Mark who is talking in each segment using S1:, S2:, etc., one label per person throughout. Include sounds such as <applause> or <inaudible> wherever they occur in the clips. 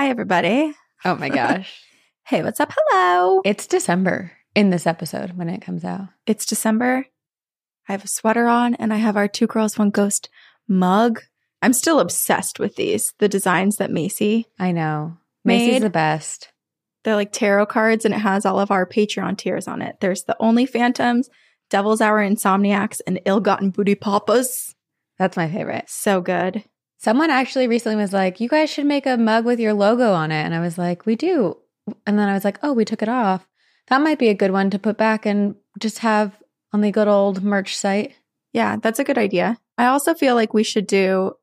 S1: Hi.
S2: Everybody.
S1: Oh my gosh. <laughs>
S2: hey, what's up? Hello.
S1: It's December in this episode when it comes out.
S2: It's December. I have a sweater on and I have our Two Girls, One Ghost mug. I'm still obsessed with these, the designs that Macy.
S1: I know. Macy's
S2: Made.
S1: the best.
S2: They're like tarot cards and it has all of our Patreon tiers on it. There's the Only Phantoms, Devil's Hour Insomniacs, and Ill Gotten Booty Papas.
S1: That's my favorite.
S2: So good.
S1: Someone actually recently was like, You guys should make a mug with your logo on it. And I was like, We do. And then I was like, Oh, we took it off. That might be a good one to put back and just have on the good old merch site.
S2: Yeah, that's a good idea. I also feel like we should do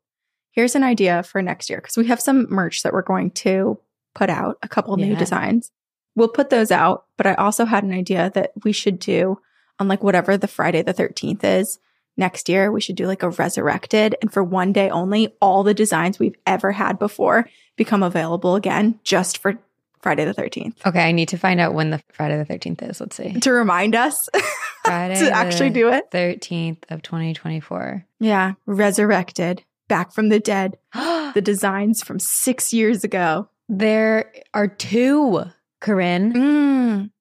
S2: here's an idea for next year because we have some merch that we're going to put out, a couple new designs. We'll put those out, but I also had an idea that we should do on like whatever the Friday the 13th is next year. We should do like a resurrected and for one day only, all the designs we've ever had before become available again just for Friday the 13th
S1: Okay, I need to find out when the Friday the 13th is. Let's see.
S2: to remind us <laughs>
S1: Friday
S2: to actually do it.
S1: 13th of 2024.
S2: Yeah, resurrected, back from the dead. <gasps> the designs from six years ago.
S1: there are two, Corinne.
S2: Mm.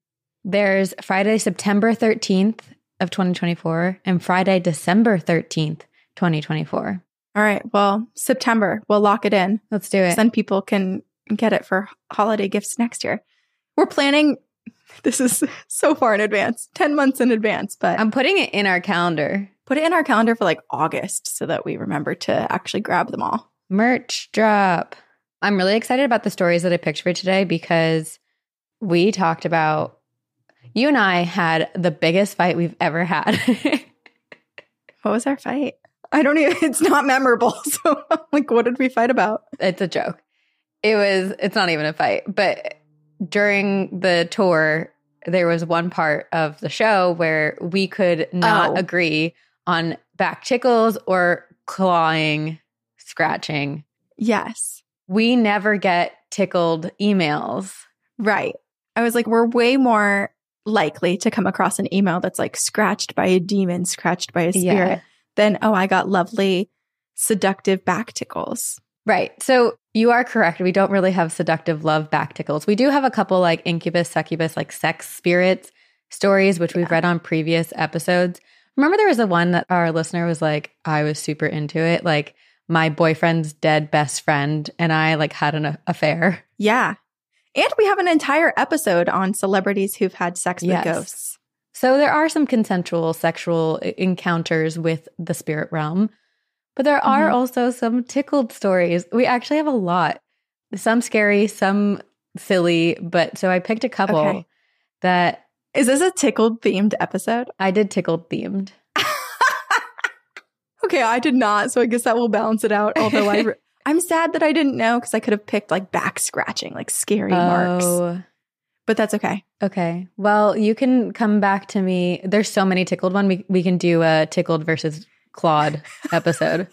S1: There's Friday, September 13th of 2024 and Friday, December 13th, 2024.
S2: All right. Well, September, we'll lock it in.
S1: Let's do it.
S2: Then people can get it for holiday gifts next year. We're planning, <laughs> this is so far in advance, 10 months in advance, but
S1: I'm putting it in our calendar.
S2: put it in our calendar for like August so that we remember to actually grab them all.
S1: Merch drop. I'm really excited about the stories that I picked for today because we talked about you and I had the biggest fight we've ever had. <laughs>
S2: What was our fight? I don't even, it's not memorable. <laughs> So, like, what did we fight about?
S1: it's a joke. It was it's not even a fight, but during the tour there was one part of the show where we could not
S2: Oh.
S1: agree on back tickles or clawing, scratching.
S2: Yes.
S1: We never get tickled emails.
S2: Right. I was like, we're way more likely to come across an email that's like scratched by a demon, scratched by a spirit,
S1: Yeah.
S2: than, oh, I got lovely, seductive back tickles.
S1: Right. So you are correct. We don't really have seductive love back tickles. We do have a couple like incubus, succubus, like sex spirits stories, which we've read on previous episodes. Remember, there was the one that our listener was like, I was super into it. Like, my boyfriend's dead best friend and I like had an affair.
S2: Yeah. And we have an entire episode on celebrities who've had sex with
S1: Yes.
S2: ghosts.
S1: So there are some consensual sexual encounters with the spirit realm, but there are
S2: Mhm.
S1: also some tickled stories. We actually have a lot, some scary, some silly, but so I picked a couple
S2: Okay.
S1: that
S2: Is this a tickled themed episode?
S1: I did tickled themed. <laughs>
S2: Okay, I did not. So I guess that will balance it out. Although I, <laughs> re- I'm sad that I didn't know because I could have picked like back scratching, like scary marks.
S1: Oh,
S2: But that's okay.
S1: okay. Well, you can come back to me. There's so many tickled one. We we can do a tickled versus clawed <laughs> episode.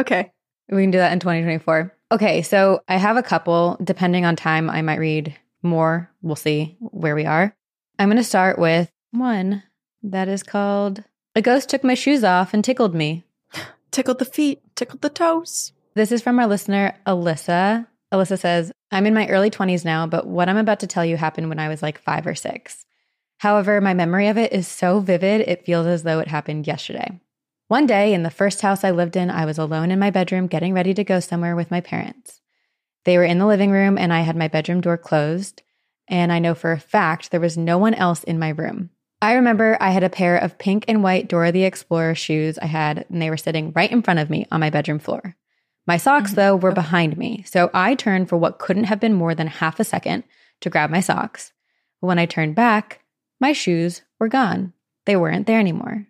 S2: Okay.
S1: We can do that in 2024. Okay, so I have a couple. Depending on time, I might read more. We'll see where we are. I'm going to start with one that is called A Ghost Took My Shoes Off and Tickled Me. <gasps>
S2: Tickled the feet, tickled the toes.
S1: This is from our listener, Alyssa. Alyssa says, I'm in my early 20s now, but what I'm about to tell you happened when I was like five or six. However, my memory of it is so vivid, it feels as though it happened yesterday. One day, in the first house I lived in, I was alone in my bedroom getting ready to go somewhere with my parents. They were in the living room, and I had my bedroom door closed. And I know for a fact there was no one else in my room. I remember I had a pair of pink and white Dora the Explorer shoes I had, and they were sitting right in front of me on my bedroom floor. My socks,
S2: Mhm.
S1: though, were behind me, so I turned for what couldn't have been more than half a second to grab my socks. But when I turned back, my shoes were gone. They weren't there anymore.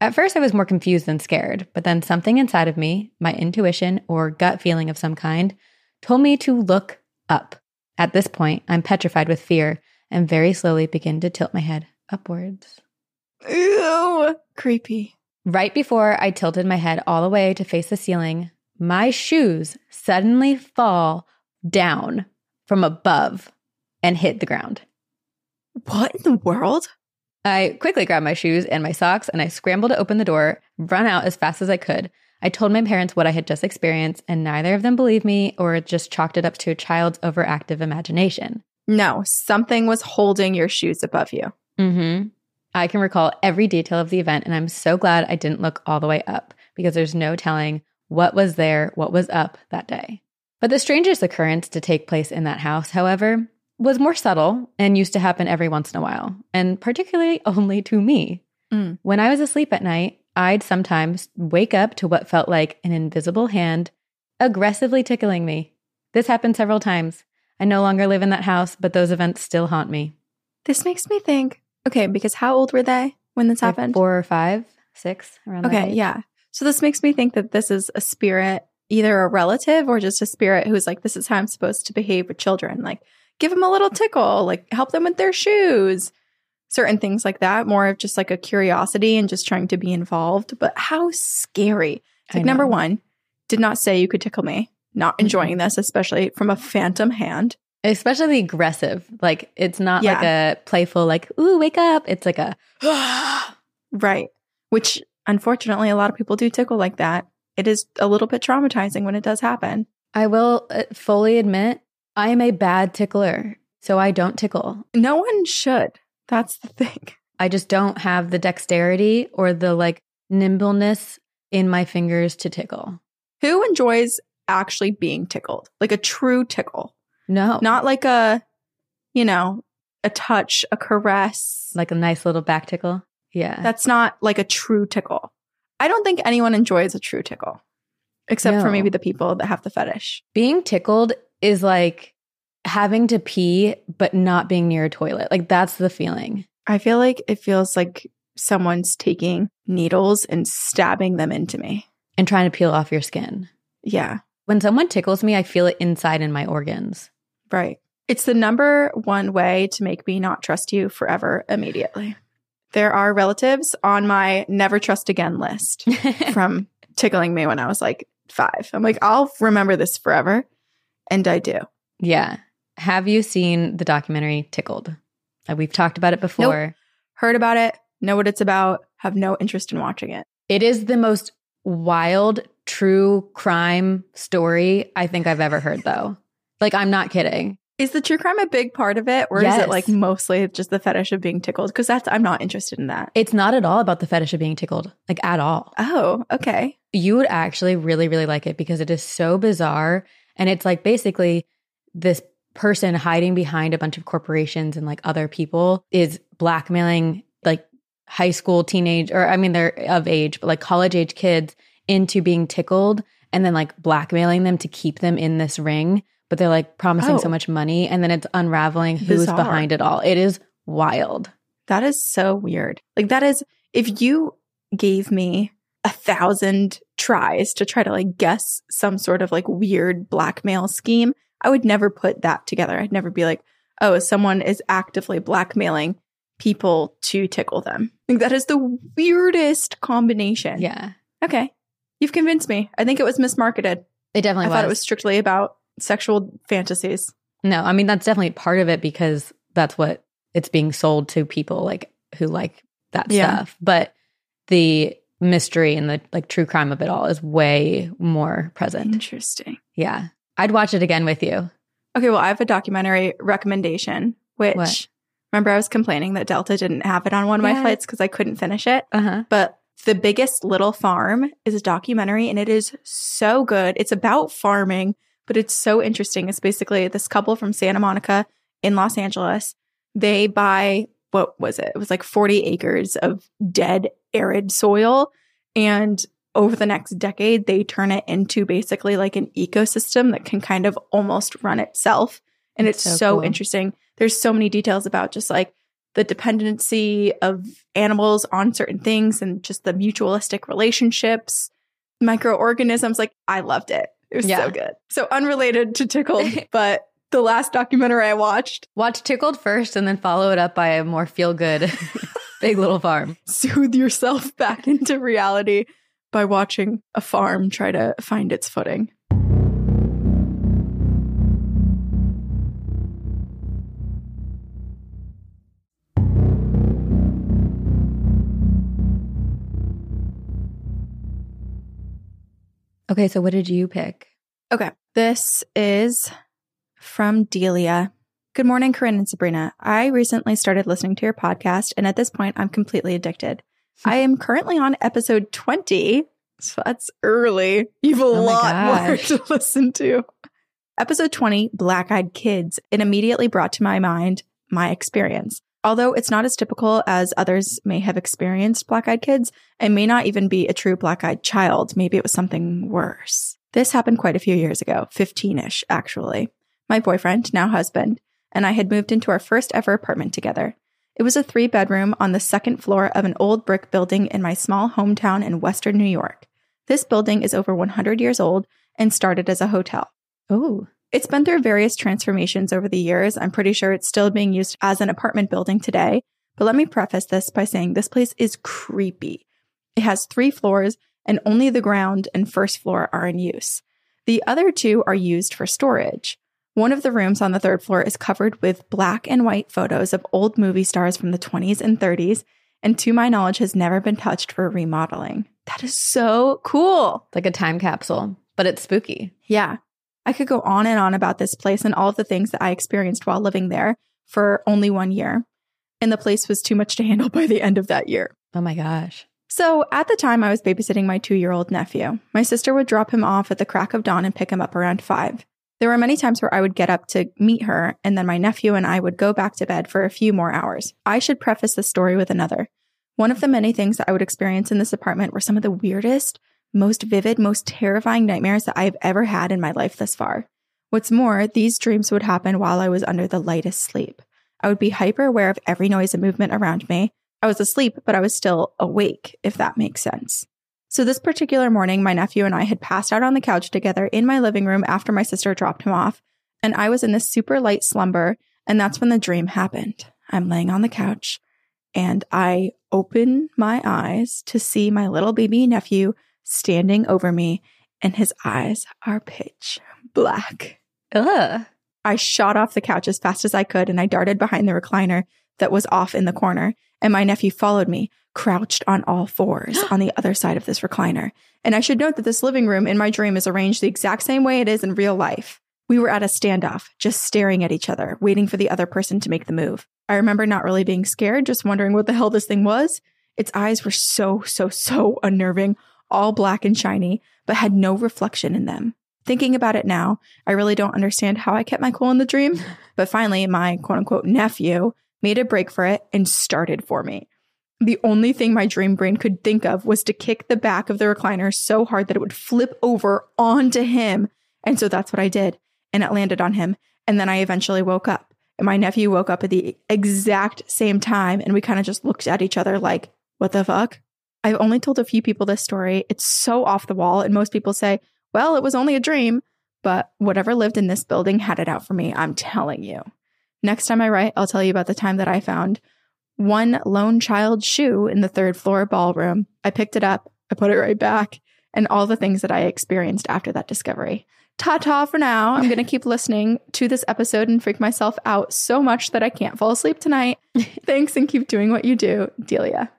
S1: At first, I was more confused than scared, but then something inside of me, my intuition or gut feeling of some kind, told me to look up. At this point, I'm petrified with fear and very slowly begin to tilt my head upwards.
S2: Ew. Creepy.
S1: Right before I tilted my head all the way to face the ceiling, my shoes suddenly fall down from above and hit the ground.
S2: What in the world?
S1: I quickly grabbed my shoes and my socks and I scrambled to open the door, run out as fast as I could. I told my parents what I had just experienced, and neither of them believed me or just chalked it up to a child's overactive imagination.
S2: No, something was holding your shoes above you.
S1: Mm-hmm. I can recall every detail of the event, and I'm so glad I didn't look all the way up because there's no telling what was there, what was up that day. But the strangest occurrence to take place in that house, however, was more subtle and used to happen every once in a while, and particularly <laughs> only to me.
S2: Mm.
S1: When I was asleep at night, I'd sometimes wake up to what felt like an invisible hand aggressively tickling me. This happened several times. I no longer live in that house, but those events still haunt me.
S2: This makes me think okay, because how old were they when this
S1: Like
S2: happened?
S1: four or five, six, around
S2: Okay, yeah. So this makes me think that this is a spirit, either a relative or just a spirit who's like, this is how I'm supposed to behave with children. Like, give them a little tickle, like, help them with their shoes, certain things like that. More of just like a curiosity and just trying to be involved. But how scary. It's like, number one, did not say you could tickle me. Not enjoying this, especially from a phantom hand.
S1: Especially aggressive. Like it's not like a playful, like, ooh, wake up. It's like a <gasps>
S2: Right. Which unfortunately, a lot of people do tickle like that. It is a little bit traumatizing when it does happen.
S1: I will uh, fully admit I am a bad tickler. So I don't tickle.
S2: No one should. That's the thing.
S1: I just don't have the dexterity or the like nimbleness in my fingers to tickle.
S2: Who enjoys actually being tickled? Like a true tickle,
S1: No.
S2: not like a, you know, a touch, a caress.
S1: like a nice little back tickle. Yeah.
S2: That's not like a true tickle. I don't think anyone enjoys a true tickle, except for maybe the people that have the fetish.
S1: being tickled is like having to pee but not being near a toilet. Like that's the feeling.
S2: I feel like it feels like someone's taking needles and stabbing them into me.
S1: And trying to peel off your skin.
S2: Yeah.
S1: When someone tickles me, I feel it inside in my organs.
S2: Right. It's the number one way to make me not trust you forever immediately. There are relatives on my never trust again list <laughs> from tickling me when I was like five. I'm like, I'll remember this forever. And I do.
S1: yeah. Have you seen the documentary Tickled? Uh, We've talked about it before.
S2: Heard about it, know what it's about, have no interest in watching it.
S1: It is the most wild true crime story I think I've ever heard, though. Like, I'm not kidding.
S2: Is the true crime a big part of it? Or is it like mostly just the fetish of being tickled? Because that's, I'm not interested in that.
S1: It's not at all about the fetish of being tickled, like, at all.
S2: Oh, okay.
S1: you would actually really, really like it because it is so bizarre. And it's like basically this person hiding behind a bunch of corporations and like other people is blackmailing like high school, teenage, or I mean, they're of age, but like college age kids into being tickled and then like blackmailing them to keep them in this ring. But they're like promising
S2: Oh.
S1: so much money and then it's unraveling who's
S2: Bizarre.
S1: behind it all. It is wild.
S2: That is so weird. Like that is if you gave me a thousand tries to try to like guess some sort of like weird blackmail scheme, I would never put that together. I'd never be like, oh, someone is actively blackmailing people to tickle them. Like that is the weirdest combination.
S1: Yeah.
S2: Okay. You've convinced me. I think it was mismarketed.
S1: It definitely
S2: I
S1: was.
S2: thought it was strictly about sexual fantasies.
S1: No, I mean that's definitely part of it because that's what it's being sold to people like who like that
S2: Yeah.
S1: stuff. But the mystery and the like true crime of it all is way more present.
S2: Interesting.
S1: Yeah. I'd watch it again with you.
S2: Okay, well, I have a documentary recommendation, which
S1: What?
S2: remember I was complaining that Delta didn't have it on one of my flights because I couldn't finish it.
S1: Uh-huh.
S2: But The Biggest Little Farm is a documentary and it is so good. It's about farming, but it's so interesting. It's basically this couple from Santa Monica in Los Angeles. They buy, what was it? It was like 40 acres of dead, arid soil. And over the next decade, they turn it into basically like an ecosystem that can kind of almost run itself. And
S1: That's
S2: it's
S1: so
S2: so,
S1: cool.
S2: interesting. There's so many details about just like the dependency of animals on certain things and just the mutualistic relationships, microorganisms. Like, I loved it. It was
S1: Yeah.
S2: so good. So, unrelated to Tickled, <laughs> but the last documentary I watched,
S1: Watch Tickled first and then follow it up by a more feel good <laughs> Big Little Farm.
S2: soothe yourself back <laughs> into reality by watching a farm try to find its footing.
S1: Okay, so what did you pick?
S2: Okay. This is from Delia. Good morning, Corinne and Sabrina. I recently started listening to your podcast, and at this point, I'm completely addicted. I am currently on episode 20, so that's early. You have a
S1: Oh
S2: lot more to <laughs> listen to. Episode 20, Black Eyed Kids, it immediately brought to my mind my experience. Although it's not as typical as others may have experienced black eyed kids, and may not even be a true black eyed child, maybe it was something worse. This happened quite a few years ago, 15 ish, actually. My boyfriend, now husband, and I had moved into our first ever apartment together. It was a three bedroom on the second floor of an old brick building in my small hometown in western New York. This building is over 100 years old and started as a hotel.
S1: Oh,
S2: It's been through various transformations over the years. I'm pretty sure it's still being used as an apartment building today. But let me preface this by saying this place is creepy. It has three floors and only the ground and first floor are in use. The other two are used for storage. One of the rooms on the third floor is covered with black and white photos of old movie stars from the 20s and 30s, and to my knowledge has never been touched for remodeling. That is so cool.
S1: it's like a time capsule, but it's spooky.
S2: Yeah. I could go on and on about this place and all of the things that I experienced while living there for only one year. And the place was too much to handle <laughs> by the end of that year.
S1: Oh my gosh.
S2: So at the time, I was babysitting my two year old nephew. My sister would drop him off at the crack of dawn and pick him up around five. There were many times where I would get up to meet her, and then my nephew and I would go back to bed for a few more hours. I should preface this story with another. One of the many things that I would experience in this apartment were some of the weirdest, most vivid, most terrifying nightmares that I have ever had in my life thus far. What's more, these dreams would happen while I was under the lightest sleep. I would be hyper aware of every noise and movement around me. I was asleep, but I was still awake, if that makes sense. So, this particular morning, my nephew and I had passed out on the couch together in my living room after my sister dropped him off, and I was in this super light slumber, and that's when the dream happened. I'm laying on the couch, and I open my eyes to see my little baby nephew standing over me, and his eyes are pitch black.
S1: Ugh.
S2: I shot off the couch as fast as I could and I darted behind the recliner that was off in the corner. And my nephew followed me, crouched on all fours <gasps> on the other side of this recliner. And I should note that this living room in my dream is arranged the exact same way it is in real life. We were at a standoff, just staring at each other, waiting for the other person to make the move. I remember not really being scared, just wondering what the hell this thing was. Its eyes were so, so, so unnerving, all black and shiny, but had no reflection in them. Thinking about it now, I really don't understand how I kept my cool in the dream, <laughs> but finally, my quote unquote nephew made a break for it and started for me. The only thing my dream brain could think of was to kick the back of the recliner so hard that it would flip over onto him. And so that's what I did. And it landed on him. And then I eventually woke up. And my nephew woke up at the exact same time. And we kind of just looked at each other like, what the fuck? I've only told a few people this story. It's so off the wall. And most people say, well, it was only a dream. But whatever lived in this building had it out for me. I'm telling you. Next time I write, I'll tell you about the time that I found one lone child shoe in the third floor ballroom. I picked it up, I put it right back, and all the things that I experienced after that discovery. Ta ta for now. I'm going to keep <laughs> listening to this episode and freak myself out so much that I can't fall asleep tonight. <laughs> Thanks and keep doing what you do, Delia.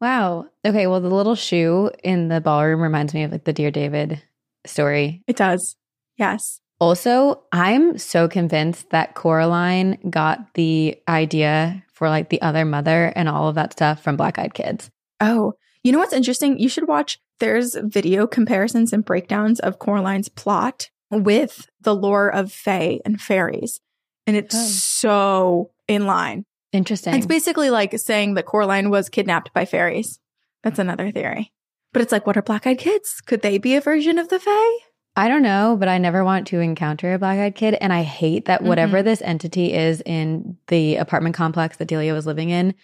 S1: Wow. Okay. Well, the little shoe in the ballroom reminds me of like the Dear David story.
S2: It does. Yes.
S1: Also, I'm so convinced that Coraline got the idea for like the other mother and all of that stuff from Black Eyed Kids.
S2: Oh, you know what's interesting? You should watch. There's video comparisons and breakdowns of Coraline's plot with the lore of Fae and fairies. And it's
S1: Oh.
S2: so in line.
S1: Interesting.
S2: It's basically like saying that Coraline was kidnapped by fairies. That's another theory. But it's like, what are black eyed kids? Could they be a version of the Fae?
S1: I don't know, but I never want to encounter a black eyed kid. And I hate that whatever mm-hmm. this entity is in the apartment complex that Delia was living in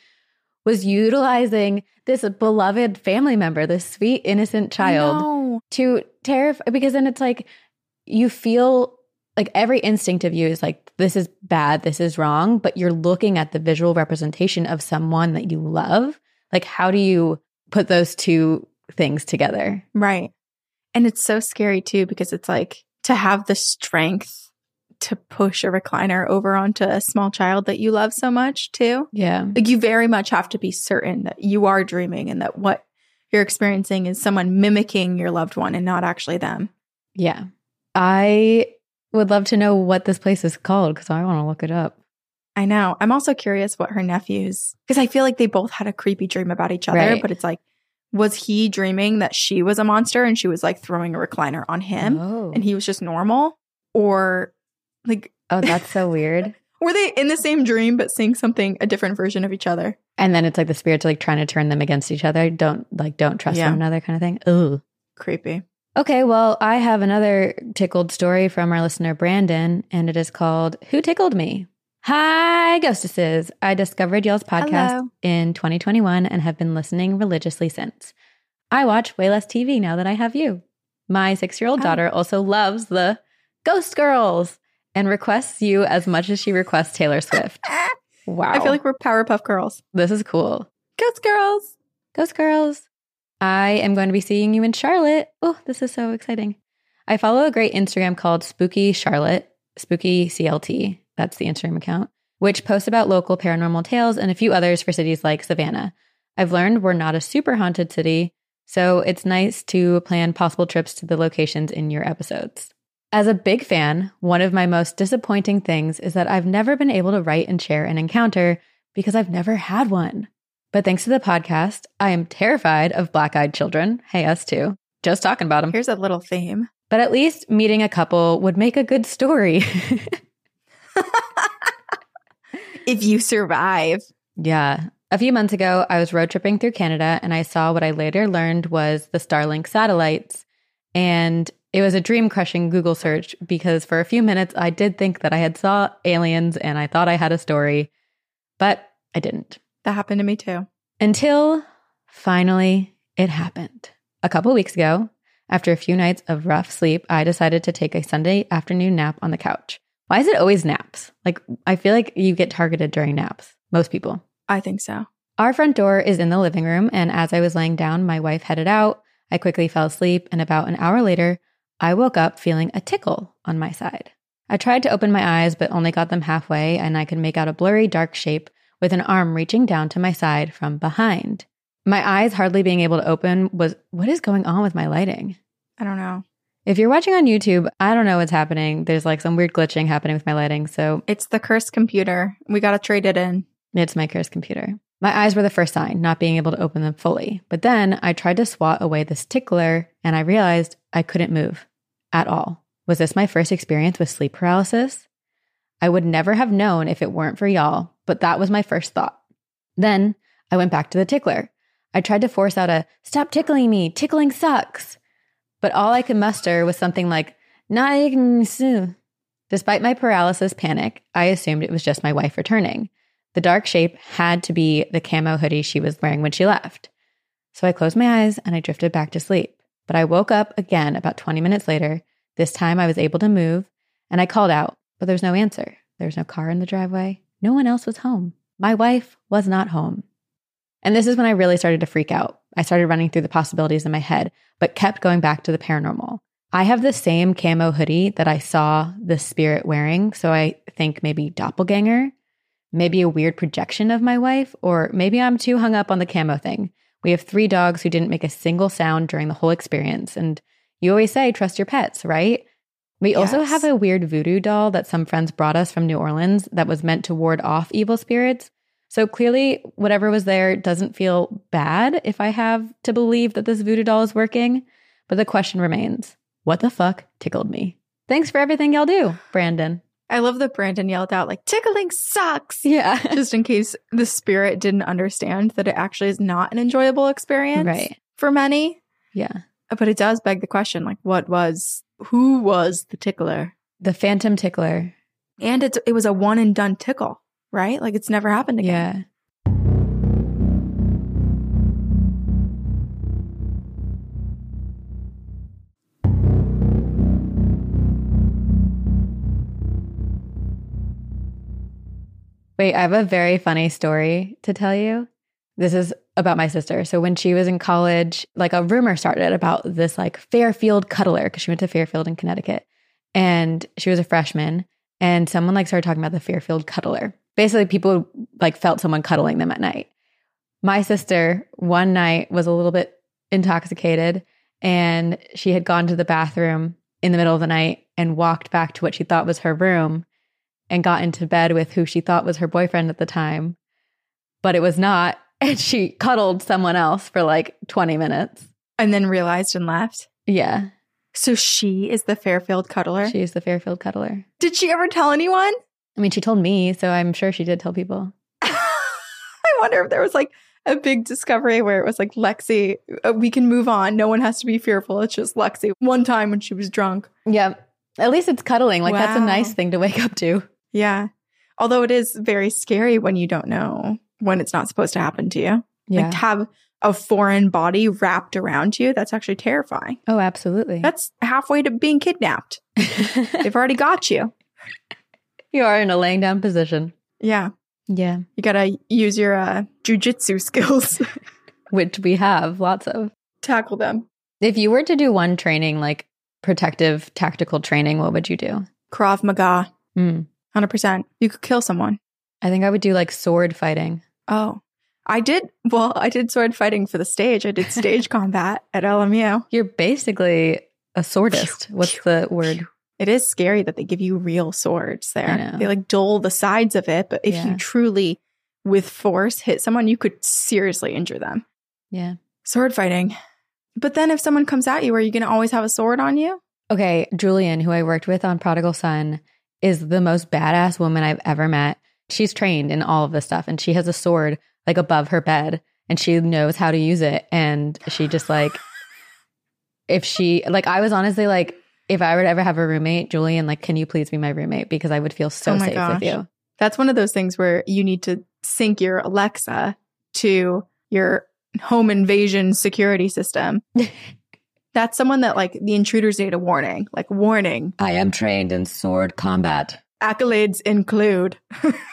S1: was utilizing this beloved family member, this sweet, innocent child, to terrify. Because then it's like you feel like every instinct of you is like, this is bad, this is wrong, but you're looking at the visual representation of someone that you love. Like, how do you put those two things together?
S2: Right. And it's so scary too, because it's like to have the strength to push a recliner over onto a small child that you love so much too.
S1: Yeah.
S2: Like you very much have to be certain that you are dreaming and that what you're experiencing is someone mimicking your loved one and not actually them.
S1: Yeah. I would love to know what this place is called because I want to look it up.
S2: I know. I'm also curious what her nephews, because I feel like they both had a creepy dream about each other,
S1: Right.
S2: but it's like, was he dreaming that she was a monster and she was like throwing a recliner on him
S1: Oh.
S2: and he was just normal? Or like,
S1: oh, that's so weird. <laughs>
S2: were they in the same dream but seeing something, a different version of each other?
S1: And then it's like the spirits like trying to turn them against each other. Don't like don't trust
S2: Yeah.
S1: one another kind of thing. Ooh.
S2: Creepy.
S1: Okay, well, I have another tickled story from our listener Brandon, and it is called Who Tickled Me? Hi, ghostesses. I discovered y'all's podcast
S2: Hello.
S1: in 2021 and have been listening religiously since. I watch way less TV now that I have you. My six year old
S2: Oh.
S1: daughter also loves the Ghost Girls and requests you as much as she requests Taylor Swift. <laughs> Wow.
S2: I feel like we're Powerpuff Girls.
S1: this is cool.
S2: Ghost Girls.
S1: Ghost Girls. I am going to be seeing you in Charlotte. Oh, this is so exciting. I follow a great Instagram called Spooky Charlotte, Spooky CLT. That's the Instagram account, which posts about local paranormal tales and a few others for cities like Savannah. I've learned we're not a super haunted city, so it's nice to plan possible trips to the locations in your episodes. As a big fan, one of my most disappointing things is that I've never been able to write and share an encounter because I've never had one. But thanks to the podcast, I am terrified of black eyed children. Hey, us too. Just talking about them.
S2: Here's a little theme.
S1: But at least meeting a couple would make a good story. <laughs>
S2: If you survive.
S1: yeah. A few months ago, I was road tripping through Canada and I saw what I later learned was the Starlink satellites. And it was a dream crushing Google search because for a few minutes I did think that I had saw aliens and I thought I had a story, but I didn't.
S2: That happened to me too.
S1: Until finally it happened. A couple weeks ago, after a few nights of rough sleep, I decided to take a Sunday afternoon nap on the couch. Why is it always naps? Like, I feel like you get targeted during naps. Most people.
S2: I think so.
S1: Our front door is in the living room, and as I was laying down, my wife headed out. I quickly fell asleep, and about an hour later, I woke up feeling a tickle on my side. I tried to open my eyes, but only got them halfway, and I could make out a blurry, dark shape with an arm reaching down to my side from behind. My eyes hardly being able to open was what is going on with my lighting?
S2: I don't know.
S1: If you're watching on YouTube, I don't know what's happening. There's like some weird glitching happening with my lighting, so
S2: It's the cursed computer. We got to trade it in.
S1: It's my cursed computer. My eyes were the first sign, not being able to open them fully. But then I tried to swat away this tickler and I realized I couldn't move at all. Was this my first experience with sleep paralysis? I would never have known if it weren't for y'all, but that was my first thought. Then I went back to the tickler. I tried to force out a stop tickling me, tickling sucks. But all I could muster was something like, "Na- Despite my paralysis panic, I assumed it was just my wife returning. The dark shape had to be the camo hoodie she was wearing when she left. So I closed my eyes and I drifted back to sleep. But I woke up again about 20 minutes later. This time I was able to move and I called out, but there was no answer. There was no car in the driveway. No one else was home. My wife was not home. And this is when I really started to freak out. I started running through the possibilities in my head, but kept going back to the paranormal. I have the same camo hoodie that I saw the spirit wearing. So I think maybe doppelganger, maybe a weird projection of my wife, or maybe I'm too hung up on the camo thing. We have three dogs who didn't make a single sound during the whole experience. And you always say, trust your pets, right? We also have a weird voodoo doll that some friends brought us from New Orleans that was meant to ward off evil spirits. So clearly, whatever was there doesn't feel bad if I have to believe that this voodoo doll is working. But the question remains what the fuck tickled me? Thanks for everything y'all do, Brandon.
S2: I love that Brandon yelled out, like, tickling sucks.
S1: Yeah. <laughs>
S2: Just in case the spirit didn't understand that it actually is not an enjoyable experience
S1: right.
S2: for many.
S1: Yeah.
S2: But it does beg the question, like, what was, who was the tickler?
S1: The phantom tickler.
S2: And it's, it was a one and done tickle, right? Like it's never happened again.
S1: Yeah. Wait, I have a very funny story to tell you. This is about my sister. So when she was in college, like a rumor started about this like Fairfield cuddler because she went to Fairfield in Connecticut and she was a freshman and someone like started talking about the Fairfield cuddler. Basically people like felt someone cuddling them at night. My sister one night was a little bit intoxicated and she had gone to the bathroom in the middle of the night and walked back to what she thought was her room and got into bed with who she thought was her boyfriend at the time, but it was not. And she cuddled someone else for like 20 minutes.
S2: And then realized and left.
S1: Yeah.
S2: So she is the Fairfield cuddler.
S1: She's the Fairfield cuddler.
S2: Did she ever tell anyone?
S1: I mean, she told me, so I'm sure she did tell people. <laughs>
S2: I wonder if there was like a big discovery where it was like Lexi, uh, we can move on. No one has to be fearful. It's just Lexi. One time when she was drunk.
S1: Yeah. At least it's cuddling. Like, that's a nice thing to wake up to.
S2: Yeah. Although it is very scary when you don't know when it's not supposed to happen to you.
S1: Yeah.
S2: Like to have a foreign body wrapped around you, that's actually terrifying.
S1: oh, absolutely.
S2: That's halfway to being kidnapped. <laughs> They've already got you.
S1: you are in a laying down position.
S2: Yeah.
S1: Yeah.
S2: You got to use your uh, jujitsu skills. <laughs> <laughs>
S1: Which we have lots of.
S2: Tackle them.
S1: If you were to do one training, like protective tactical training, what would you do?
S2: Krav Maga,
S1: Hmm.
S2: 100%. You could kill someone.
S1: I think I would do like sword fighting.
S2: Oh, I did. Well, I did sword fighting for the stage. I did stage <laughs> combat at LMU.
S1: You're basically a swordist. What's the word?
S2: It is scary that they give you real swords there. They like dull the sides of it, but if
S1: Yeah.
S2: you truly, with force, hit someone, you could seriously injure them.
S1: Yeah.
S2: Sword fighting. But then if someone comes at you, are you going to always have a sword on you?
S1: Okay, Julian, who I worked with on Prodigal Son, is the most badass woman I've ever met. She's trained in all of this stuff and she has a sword like above her bed and she knows how to use it. And she just like, if she, like, I was honestly like, if I were to ever have a roommate, Julian, like, can you please be my roommate? Because I would feel so
S2: Oh
S1: safe
S2: gosh.
S1: with you.
S2: That's one of those things where you need to sync your Alexa to your home invasion security system. <laughs> That's someone that like the intruders need a warning, like warning.
S3: I am trained in sword combat.
S2: Accolades include.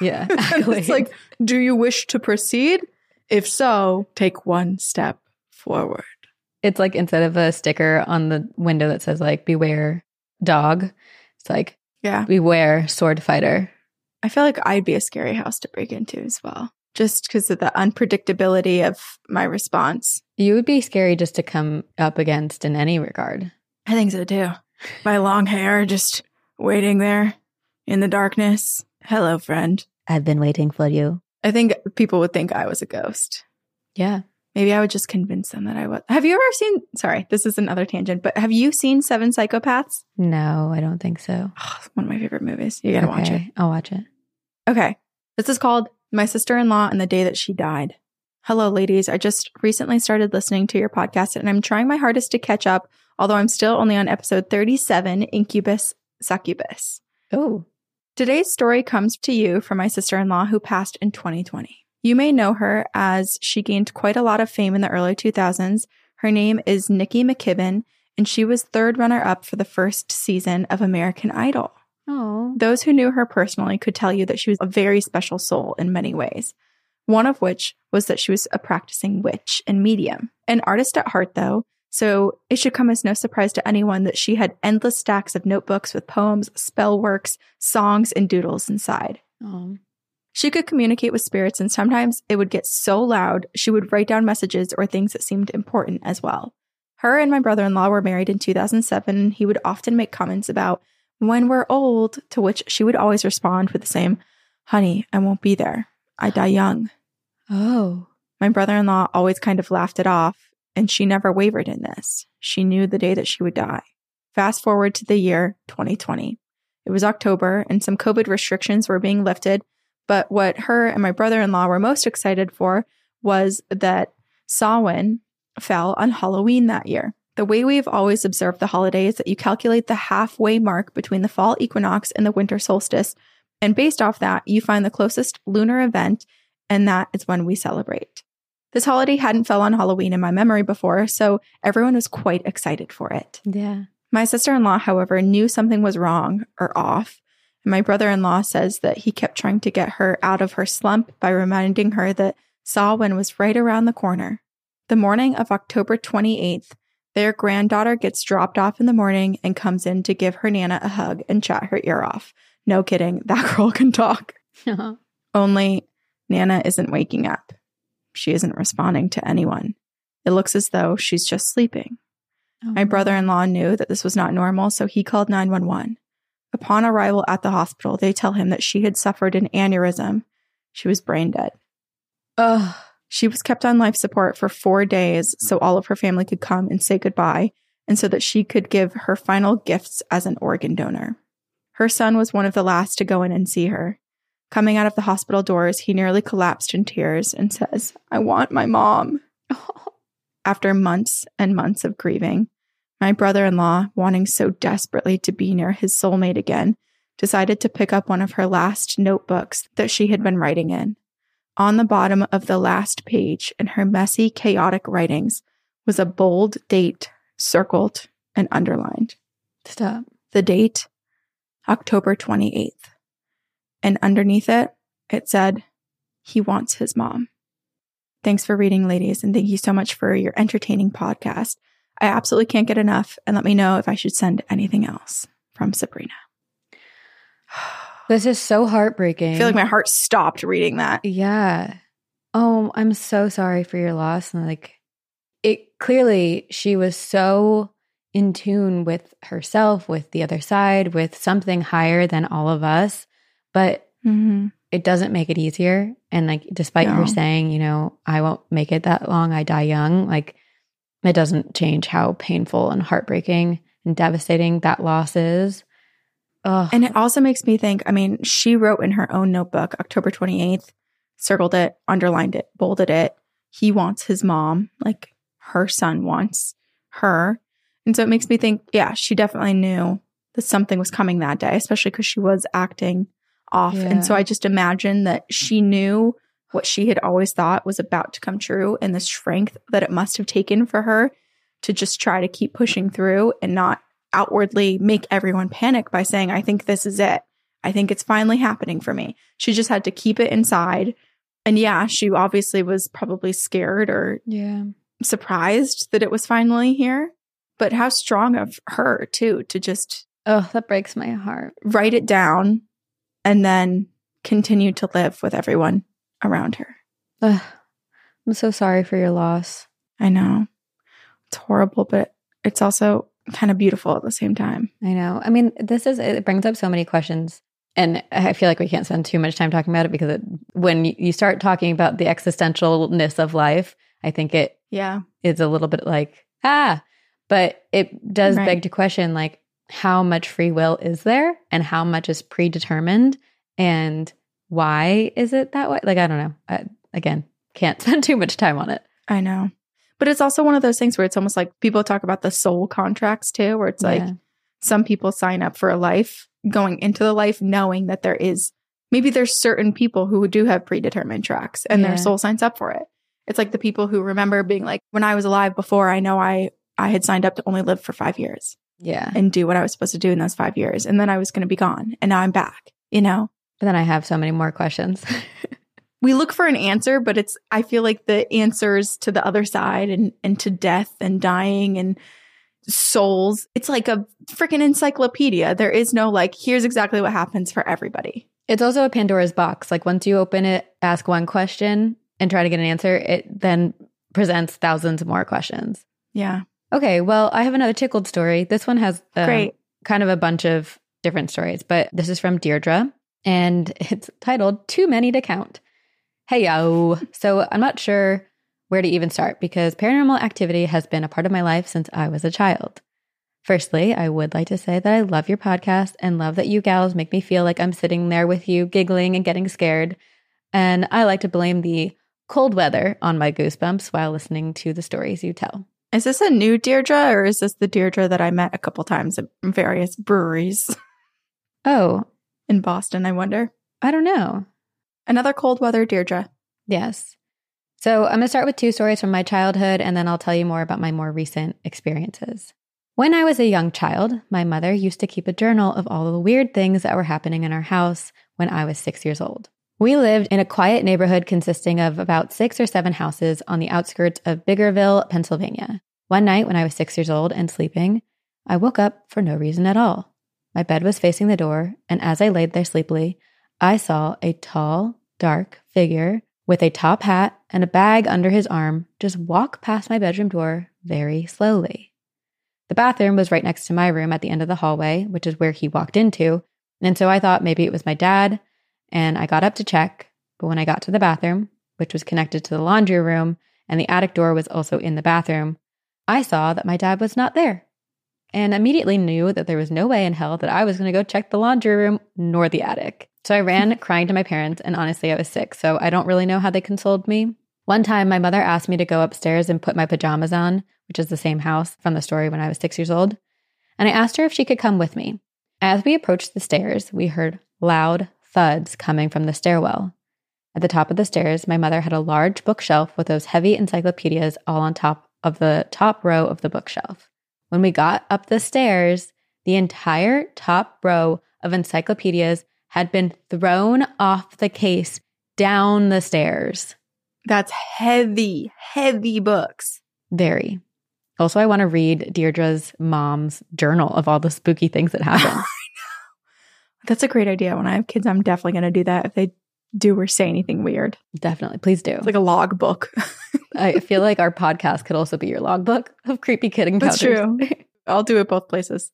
S1: Yeah. <laughs>
S2: it's like, do you wish to proceed? If so, take one step forward.
S1: it's like instead of a sticker on the window that says like beware dog, it's like
S2: Yeah.
S1: beware sword fighter.
S2: I feel like I'd be a scary house to break into as well, just because of the unpredictability of my response.
S1: You would be scary just to come up against in any regard.
S2: I think so too. My long hair just waiting there in the darkness. Hello, friend.
S1: I've been waiting for you.
S2: I think people would think I was a ghost.
S1: Yeah.
S2: Maybe I would just convince them that I was. Have you ever seen? Sorry, this is another tangent, but have you seen Seven Psychopaths?
S1: No, I don't think so.
S2: Oh, one of my favorite movies. You gotta watch it.
S1: Okay, I'll watch it.
S2: Okay. This is called My Sister in Law and the Day That She Died. Hello, ladies. I just recently started listening to your podcast and I'm trying my hardest to catch up, although I'm still only on episode 37 Incubus Succubus.
S1: Oh,
S2: Today's story comes to you from my sister in law who passed in 2020. You may know her as she gained quite a lot of fame in the early 2000s. Her name is Nikki McKibbin, and she was third runner up for the first season of American Idol.
S1: oh,
S2: Those who knew her personally could tell you that she was a very special soul in many ways. One of which was that she was a practicing witch and medium. An artist at heart, though, so it should come as no surprise to anyone that she had endless stacks of notebooks with poems, spell works, songs, and doodles inside.
S1: oh.
S2: She could communicate with spirits, and sometimes it would get so loud she would write down messages or things that seemed important as well. Her and my brother in law were married in 2007, and he would often make comments about when we're old, to which she would always respond with the same, Honey, I won't be there. I die young.
S1: Oh,
S2: My brother in law always kind of laughed it off, and she never wavered in this. She knew the day that she would die. Fast forward to the year 2020. It was October, and some COVID restrictions were being lifted. But what her and my brother in law were most excited for was that Samhain fell on Halloween that year. The way we've always observed the holiday is that you calculate the halfway mark between the fall equinox and the winter solstice. And based off that, you find the closest lunar event, and that is when we celebrate. This holiday hadn't fell on Halloween in my memory before, so everyone was quite excited for it.
S1: yeah.
S2: My sister in law, however, knew something was wrong or off. And my brother in law says that he kept trying to get her out of her slump by reminding her that Samhain was right around the corner. The morning of October 28th, their granddaughter gets dropped off in the morning and comes in to give her Nana a hug and chat her ear off. No kidding, <laughs> that girl can talk. <laughs> Only Nana isn't waking up. She isn't responding to anyone. It looks as though she's just sleeping.
S1: Oh,
S2: My brother in law knew that this was not normal, so he called 911. Upon arrival at the hospital, they tell him that she had suffered an aneurysm. She was brain dead.
S1: Ugh.
S2: She was kept on life support for four days so all of her family could come and say goodbye, and so that she could give her final gifts as an organ donor. Her son was one of the last to go in and see her. Coming out of the hospital doors, he nearly collapsed in tears and says, I want my mom. <laughs> After months and months of grieving, my brother in law, wanting so desperately to be near his soulmate again, decided to pick up one of her last notebooks that she had been writing in. On the bottom of the last page, in her messy, chaotic writings, was a bold date circled and underlined.
S1: Stop.
S2: The date, October 28th. And underneath it, it said, He wants his mom. Thanks for reading, ladies, and thank you so much for your entertaining podcast. I absolutely can't get enough, and let me know if I should send anything else from Sabrina. <sighs>
S1: This is so heartbreaking.
S2: I feel like my heart stopped reading that.
S1: Yeah. Oh, I'm so sorry for your loss. And like, it clearly, she was so in tune with herself, with the other side, with something higher than all of us. But
S2: Mm-hmm.
S1: it doesn't make it easier. And like, despite
S2: No.
S1: her saying, you know, I won't make it that long, I die young, like, it doesn't change how painful and heartbreaking and devastating that loss is. Oh,
S2: And it also makes me think I mean, she wrote in her own notebook, October 28th, circled it, underlined it, bolded it. He wants his mom, like her son wants her. And so it makes me think, yeah, she definitely knew that something was coming that day, especially because she was acting off.
S1: Yeah.
S2: And so I just imagine that she knew what she had always thought was about to come true and the strength that it must have taken for her to just try to keep pushing through and not outwardly make everyone panic by saying, I think this is it. I think it's finally happening for me. She just had to keep it inside. And yeah, she obviously was probably scared or
S1: yeah.
S2: surprised that it was finally here. But how strong of her, too, to just
S1: Oh, that breaks my heart.
S2: write it down and then continue to live with everyone around her.
S1: Ugh. I'm so sorry for your loss.
S2: I know it's horrible, but it's also kind of beautiful at the same time.
S1: I know. I mean, this is, it brings up so many questions. And I feel like we can't spend too much time talking about it because it, when you- you start talking about the existentialness of life, I think it
S2: Yeah.
S1: is a little bit like, ah, but it does
S2: Right.
S1: beg to question like, how much free will is there and how much is predetermined and why is it that way? Like, I don't know. I, again, can't <laughs> spend too much time on it.
S2: I know. But it's also one of those things where it's almost like people talk about the soul contracts too, where it's like
S1: Yeah.
S2: some people sign up for a life going into the life knowing that there is maybe there's certain people who do have predetermined tracks and
S1: Yeah.
S2: their soul signs up for it. It's like the people who remember being like, when I was alive before, I know I I had signed up to only live for five years
S1: yeah.
S2: and do what I was supposed to do in those five years. And then I was going to be gone. And now I'm back, you know?
S1: But then I have so many more questions. <laughs>
S2: we look for an answer, but it's I feel like the answers to the other side and and to death and dying and souls, it's like a freaking encyclopedia. There is no like here's exactly what happens for everybody.
S1: It's also a Pandora's box. Like once you open it, ask one question and try to get an answer, it then presents thousands more questions.
S2: Yeah.
S1: Okay, well, I have another tickled story. This one has um,
S2: Great.
S1: kind of a bunch of different stories, but this is from Deirdre and <laughs> it's titled Too Many to Count. Hey, yo. So I'm not sure where to even start because paranormal activity has been a part of my life since I was a child. Firstly, I would like to say that I love your podcast and love that you gals make me feel like I'm sitting there with you, giggling and getting scared. And I like to blame the cold weather on my goosebumps while listening to the stories you tell.
S2: Is this a new Deirdre or is this the Deirdre that I met a couple times at various breweries <laughs>
S1: Oh,
S2: in Boston, I wonder?
S1: I don't know.
S2: Another cold weather Deirdre.
S1: Yes. So I'm going to start with two stories from my childhood, and then I'll tell you more about my more recent experiences. When I was a young child, my mother used to keep a journal of all the weird things that were happening in our house when I was six years old. We lived in a quiet neighborhood consisting of about six or seven houses on the outskirts of Biglerville, Pennsylvania. One night when I was six years old and sleeping, I woke up for no reason at all. My bed was facing the door, and as I laid there sleepily, I saw a tall, dark figure with a top hat and a bag under his arm, just walk past my bedroom door very slowly. The bathroom was right next to my room at the end of the hallway, which is where he walked into. And so I thought maybe it was my dad, and I got up to check. But when I got to the bathroom, which was connected to the laundry room, and the attic door was also in the bathroom, I saw that my dad was not there and immediately knew that there was no way in hell that I was going to go check the laundry room nor the attic. So I ran <laughs> crying to my parents, and honestly, I was sick, so I don't really know how they consoled me. One time, my mother asked me to go upstairs and put my pajamas on, which is the same house from the story when I was six years old, and I asked her if she could come with me. As we approached the stairs, we heard loud thuds coming from the stairwell. At the top of the stairs, my mother had a large bookshelf with those heavy encyclopedias all on top of the top row of the bookshelf. When we got up the stairs, the entire top row of encyclopedias had been thrown off the case down the stairs.
S2: That's heavy, heavy books.
S1: Very. Also, I want to read Deirdre's mom's journal of all the spooky things that happened. <laughs>
S2: That's a great idea. When I have kids, I'm definitely going to do that if they do or say anything weird.
S1: Definitely. Please do.
S2: It's like a log book. <laughs>
S1: I feel like our podcast could also be your logbook of creepy kid encounters.
S2: That's true. <laughs> I'll do it both places.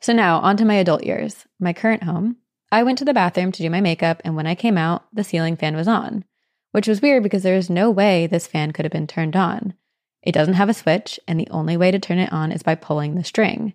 S1: So now, on to my adult years. My current home. I went to the bathroom to do my makeup, and when I came out, the ceiling fan was on, which was weird because there is no way this fan could have been turned on. It doesn't have a switch, and the only way to turn it on is by pulling the string.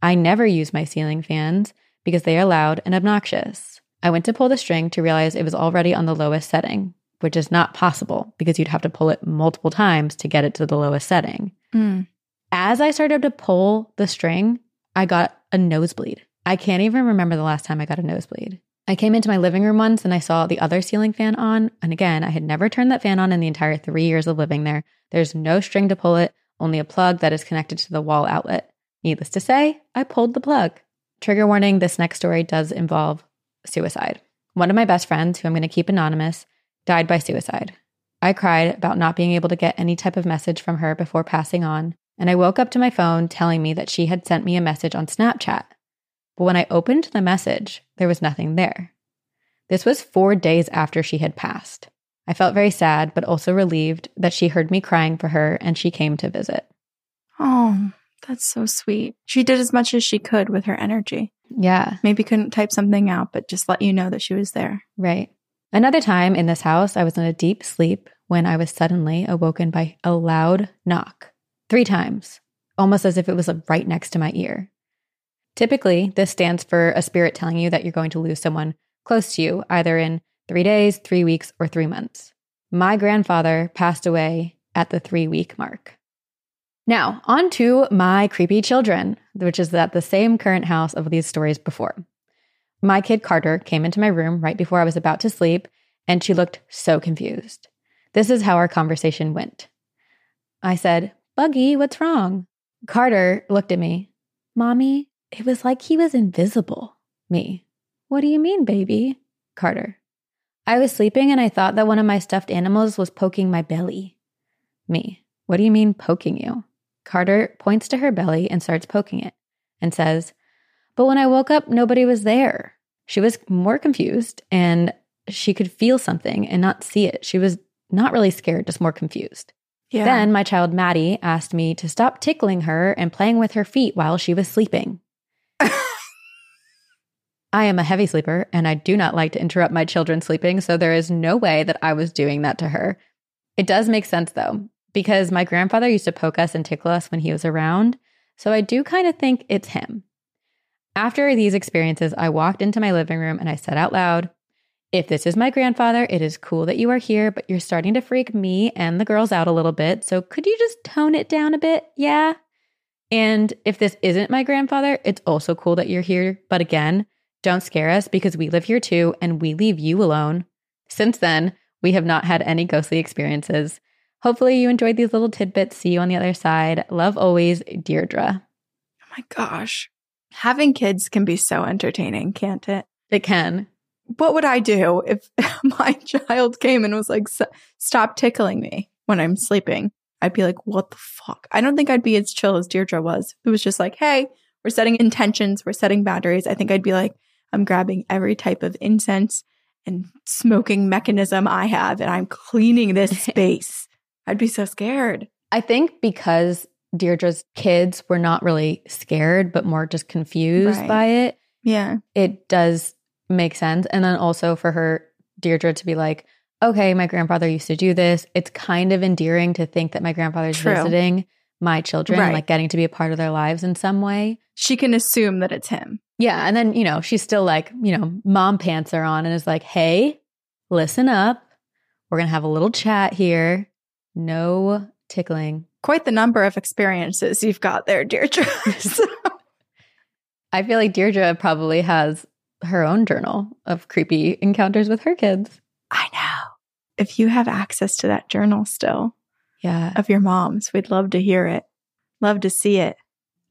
S1: I never use my ceiling fans because they are loud and obnoxious. I went to pull the string to realize it was already on the lowest setting, which is not possible because you'd have to pull it multiple times to get it to the lowest setting.
S2: Mm.
S1: As I started to pull the string, I got a nosebleed. I can't even remember the last time I got a nosebleed. I came into my living room once and I saw the other ceiling fan on. And again, I had never turned that fan on in the entire three years of living there. There's no string to pull it, only a plug that is connected to the wall outlet. Needless to say, I pulled the plug. Trigger warning this next story does involve suicide. One of my best friends, who I'm going to keep anonymous, died by suicide. I cried about not being able to get any type of message from her before passing on, and I woke up to my phone telling me that she had sent me a message on Snapchat. But when I opened the message, there was nothing there. This was four days after she had passed. I felt very sad, but also relieved that she heard me crying for her and she came to visit.
S2: Oh, that's so sweet. She did as much as she could with her energy.
S1: Yeah,
S2: Maybe couldn't type something out, but just let you know that she was there.
S1: right. Another time in this house, I was in a deep sleep when I was suddenly awoken by a loud knock three times, almost as if it was right next to my ear. Typically, this stands for a spirit telling you that you're going to lose someone close to you, either in three days, three weeks, or three months. My grandfather passed away at the three week mark. Now, on to my creepy children, which is at the same current house of these stories before. My kid Carter came into my room right before I was about to sleep, and she looked so confused. This is how our conversation went. I said, Buggy, what's wrong? Carter looked at me. Mommy, it was like he was invisible. Me. What do you mean, baby? Carter. I was sleeping and I thought that one of my stuffed animals was poking my belly. Me. What do you mean poking you? Carter points to her belly and starts poking it and says, But when I woke up, nobody was there. She was more confused and she could feel something and not see it. She was not really scared, just more confused.
S2: Yeah.
S1: Then my child Maddie asked me to stop tickling her and playing with her feet while she was sleeping. <laughs> I am a heavy sleeper and I do not like to interrupt my children sleeping, so there is no way that I was doing that to her. It does make sense though, because my grandfather used to poke us and tickle us when he was around, so I do kind of think it's him. After these experiences, I walked into my living room and I said out loud, If this is my grandfather, it is cool that you are here, but you're starting to freak me and the girls out a little bit, so could you just tone it down a bit? Yeah. And if this isn't my grandfather, it's also cool that you're here, but again, don't scare us because we live here too and we leave you alone. Since then, we have not had any ghostly experiences. Hopefully, you enjoyed these little tidbits. See you on the other side. Love always, Deirdre.
S2: Oh my gosh. Having kids can be so entertaining, can't it?
S1: It can.
S2: What would I do if <laughs> my child came and was like, "S- stop tickling me when I'm sleeping, I'd be like, what the fuck? I don't think I'd be as chill as Deirdre was. It was just like, hey, we're setting intentions, we're setting boundaries. I think I'd be like, I'm grabbing every type of incense and smoking mechanism I have, and I'm cleaning this <laughs> space. I'd be so scared.
S1: I think because Deirdre's kids were not really scared, but more just confused
S2: Right.
S1: by it,
S2: Yeah.
S1: it does make sense. And then also for her, Deirdre, to be like, okay, my grandfather used to do this. It's kind of endearing to think that my grandfather's
S2: True.
S1: visiting my children,
S2: Right.
S1: and like getting to be a part of their lives in some way.
S2: She can assume that it's him.
S1: Yeah. And then, you know, she's still like, you know, mom pants are on and is like, hey, listen up. We're going to have a little chat here. No tickling.
S2: Quite the number of experiences you've got there, Deirdre. <laughs> So-
S1: I feel like Deirdre probably has her own journal of creepy encounters with her kids.
S2: I know. If you have access to that journal still
S1: Yeah.
S2: of your mom's, we'd love to hear it. Love to see it.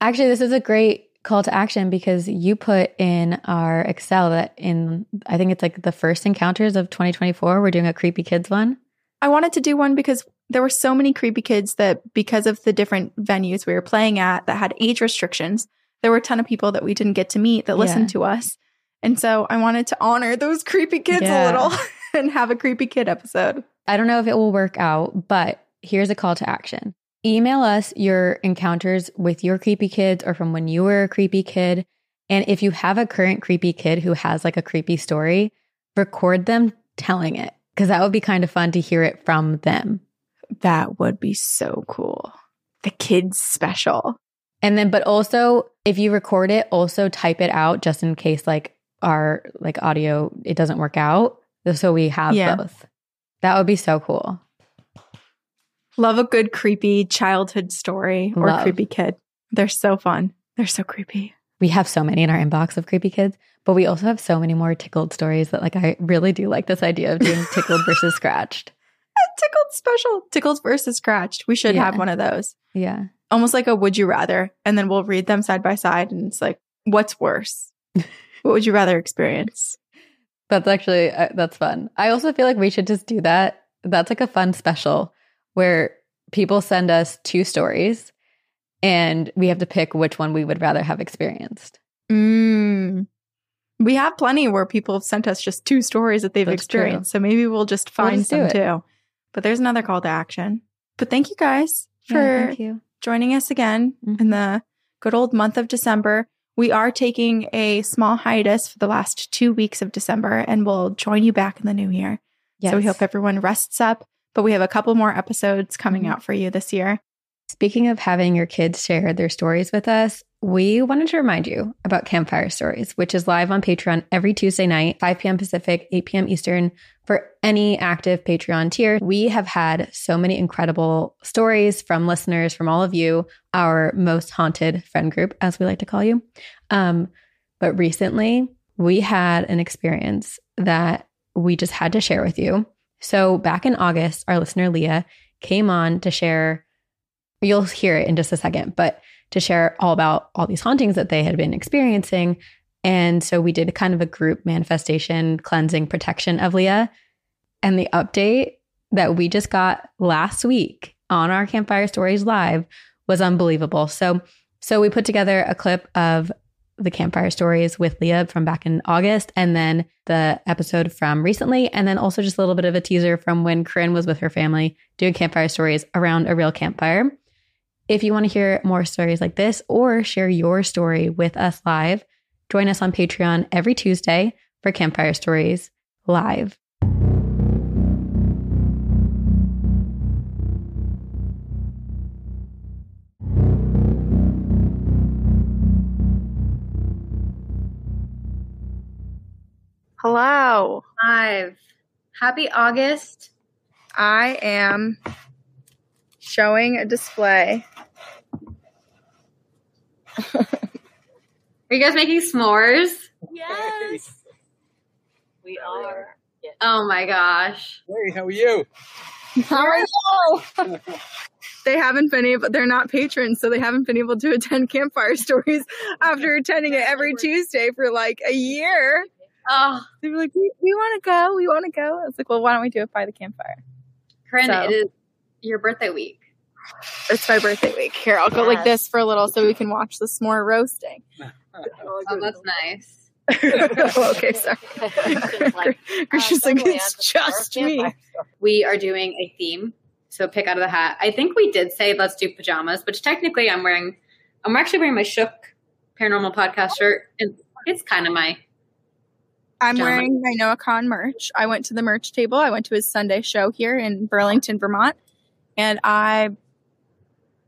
S1: Actually, this is a great call to action because you put in our Excel that in, I think it's like the first encounters of 2024, we're doing a creepy kids one.
S2: I wanted to do one because there were so many creepy kids that because of the different venues we were playing at that had age restrictions, there were a ton of people that we didn't get to meet that listened to us. And so I wanted to honor those creepy kids
S1: Yeah.
S2: a little <laughs> <laughs> and have a creepy kid episode.
S1: I don't know if it will work out, but here's a call to action. Email us your encounters with your creepy kids or from when you were a creepy kid. And if you have a current creepy kid who has like a creepy story, record them telling it because that would be kind of fun to hear it from them.
S2: That would be so cool. The kids special.
S1: And then, but also if you record it, also type it out just in case like our like audio, it doesn't work out. So we have
S2: Yeah.
S1: both. That would be so cool.
S2: Love a good creepy childhood story or
S1: Love.
S2: creepy kid. They're so fun. They're so creepy.
S1: we have so many in our inbox of creepy kids, but we also have so many more tickled stories that like I really do like this idea of doing <laughs> tickled versus scratched.
S2: A tickled special. Tickled versus scratched. We should
S1: Yeah.
S2: have one of those.
S1: Yeah.
S2: Almost like a would you rather. And then we'll read them side by side and it's like, what's worse? <laughs> what would you rather experience?
S1: That's actually uh, that's fun. I also feel like we should just do that. That's like a fun special where people send us two stories and we have to pick which one we would rather have experienced.
S2: Mm. We have plenty where people have sent us just two stories that they've
S1: That's true.
S2: experienced. So maybe we'll just
S1: We'll
S2: find
S1: just
S2: some too. But there's another call to action. But thank you guys for
S1: Yeah, thank you.
S2: joining us again
S1: Mhm.
S2: in the good old month of December. We are taking a small hiatus for the last two weeks of December and we'll join you back in the new year. So we hope everyone rests up, but we have a couple more episodes coming
S1: Mhm.
S2: out for you this year.
S1: Speaking of having your kids share their stories with us, we wanted to remind you about Campfire Stories, which is live on Patreon every Tuesday night, 5 p.m. Pacific, 8 p.m. Eastern, for any active Patreon tier. We have had so many incredible stories from listeners, from all of you, our most haunted friend group, as we like to call you. Um, but recently, we had an experience that we just had to share with you. So, back in August, our listener Leah came on to share you'll hear it in just a second, but to share all about all these hauntings that they had been experiencing. And so we did kind of a group manifestation, cleansing, protection of Leah. And the update that we just got last week on our Campfire Stories Live was unbelievable. So, so we put together a clip of the Campfire Stories with Leah from back in August, and then the episode from recently, and then also just a little bit of a teaser from when Corinne was with her family doing Campfire Stories around a real campfire. If you want to hear more stories like this or share your story with us live, join us on Patreon every Tuesday for Campfire Stories live.
S2: Hello.
S4: Live. Happy August.
S2: I am showing a display. <laughs>
S4: Are you guys making s'mores?
S5: Yes. <laughs>
S6: We are.
S4: Oh my gosh.
S5: Hey, how are you?
S2: How are you? <laughs> they haven't been able they're not patrons so they haven't been able to attend campfire stories <laughs> after attending it every tuesday for like a year
S4: Oh,
S2: they were like we, we want to go we want to go i was like well why don't we do it by the campfire
S4: Corinne,
S2: So.
S4: it is your birthday week.
S2: It's my birthday week. Here, I'll go like this for a little so we can watch the s'more roasting.
S4: Oh, that's nice. <laughs>
S2: okay, sorry.
S6: like,
S2: Christian's
S6: uh,
S2: like, it's just me.
S4: We are doing a theme. So pick out of the hat. I think we did say let's do pajamas, which technically I'm wearing I'm actually wearing my Shook paranormal podcast shirt and it's kind of my
S2: I'm
S4: Gentlemen.
S2: wearing my Noah Kahan merch. I went to the merch table. I went to his Sunday show here in Burlington, Vermont, and I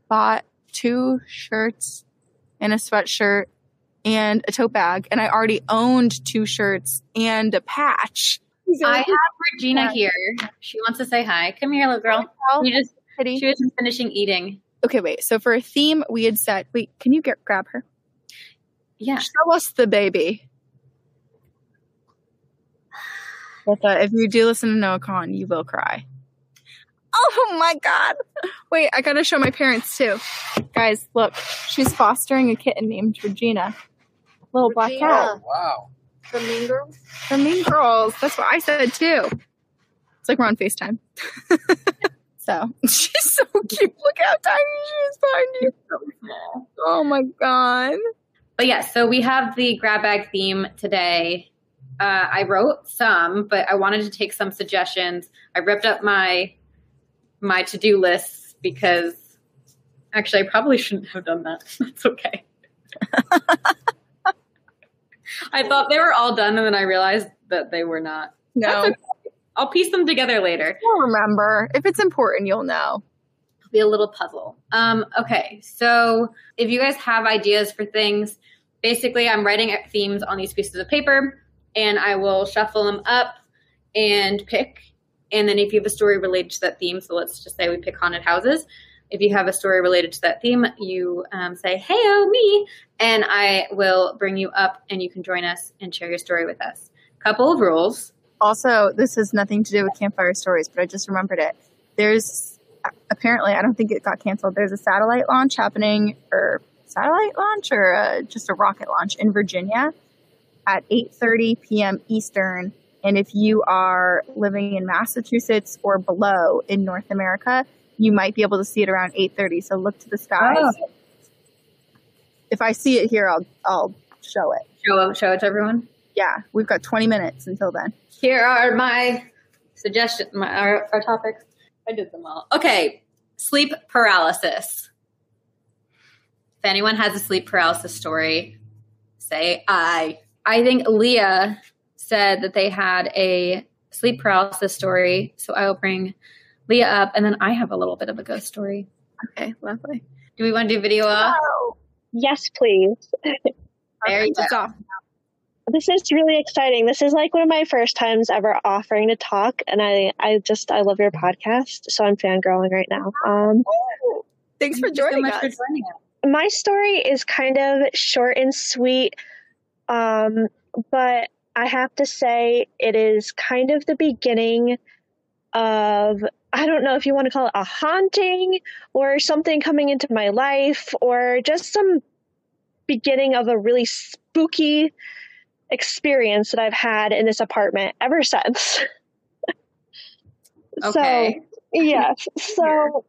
S2: bought two shirts and a sweatshirt and a tote bag. And I already owned two shirts and a patch.
S4: So I have Regina here. She wants to say hi. Come here, little girl. You just
S2: Kitty.
S4: she was just finishing eating.
S2: Okay, wait. So for a theme, we had said, wait, can you get grab her?
S4: Yeah.
S2: Show us the baby. But uh, if you do listen to Noah Kahan, you will cry. Oh my god! Wait, I gotta show my parents too. Guys, look, she's fostering a kitten named Regina, little black
S6: Regina.
S2: cat
S5: Wow.
S6: The Mean Girls?
S2: The Mean Girls. That's what I said too. It's like we're on Facetime. <laughs> so <laughs> she's so cute. Look how tiny she is behind you.
S4: So small.
S2: Oh my god.
S4: But yeah, so we have the grab bag theme today. Uh, I wrote some, but I wanted to take some suggestions. I ripped up my my to do lists because actually I probably shouldn't have done that. <laughs> That's okay. I thought they were all done, and then I realized that they were not.
S2: No,
S4: okay. I'll piece them together later.
S2: you'll remember. If it's important, you'll know.
S4: be a little puzzle. Um, okay, so if you guys have ideas for things, basically I'm writing themes on these pieces of paper and I will shuffle them up and pick. And then if you have a story related to that theme, so let's just say we pick haunted houses. If you have a story related to that theme, you um, say, hey, oh, me, and I will bring you up and you can join us and share your story with us. Couple of rules.
S2: Also, this has nothing to do with campfire stories, but I just remembered it. There's apparently, I don't think it got canceled. There's a satellite launch happening, or satellite launch, or uh, just a rocket launch in Virginia at 8:30 p.m. Eastern. And if you are living in Massachusetts or below in North America, you might be able to see it around 8:30. So look to the skies.
S4: Oh.
S2: If I see it here, I'll I'll show it.
S4: Show, show it to everyone.
S2: Yeah, we've got 20 minutes until then.
S4: Here are my suggestions, my our, our topics. I did them all. Okay, sleep paralysis. If anyone has a sleep paralysis story, say I. I think Leah said that they had a sleep paralysis story, so I will bring Leah up, and then I have a little bit of a ghost story.
S2: Okay, lovely.
S4: Do we want to do video off?
S7: Yes, please.
S4: There you
S2: off.
S7: This is really exciting. This is like one of my first times ever offering to talk, and I, I just, I love your podcast, so I'm fangirling right now. Um,
S2: Thanks for
S4: Thank so
S2: joining
S4: much
S2: us.
S4: for joining us.
S7: my story is kind of short and sweet, um, but I have to say it is kind of the beginning of I don't know if you want to call it a haunting or something coming into my life or just some beginning of a really spooky experience that I've had in this apartment ever since. <laughs>
S4: Okay.
S7: So, yes. <laughs> So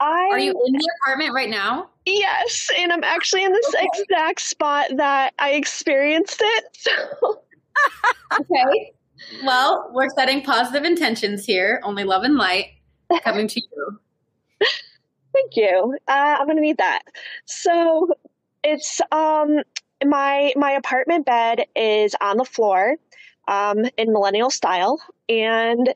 S7: I
S4: Are you in the apartment right now?
S7: Yes, and I'm actually in this exact spot that I experienced it. So, <laughs>
S4: Okay. Well, we're setting positive intentions here. Only love and light coming to you.
S7: thank you. Uh, I'm gonna need that. So it's um my my apartment bed is on the floor, um in millennial style, and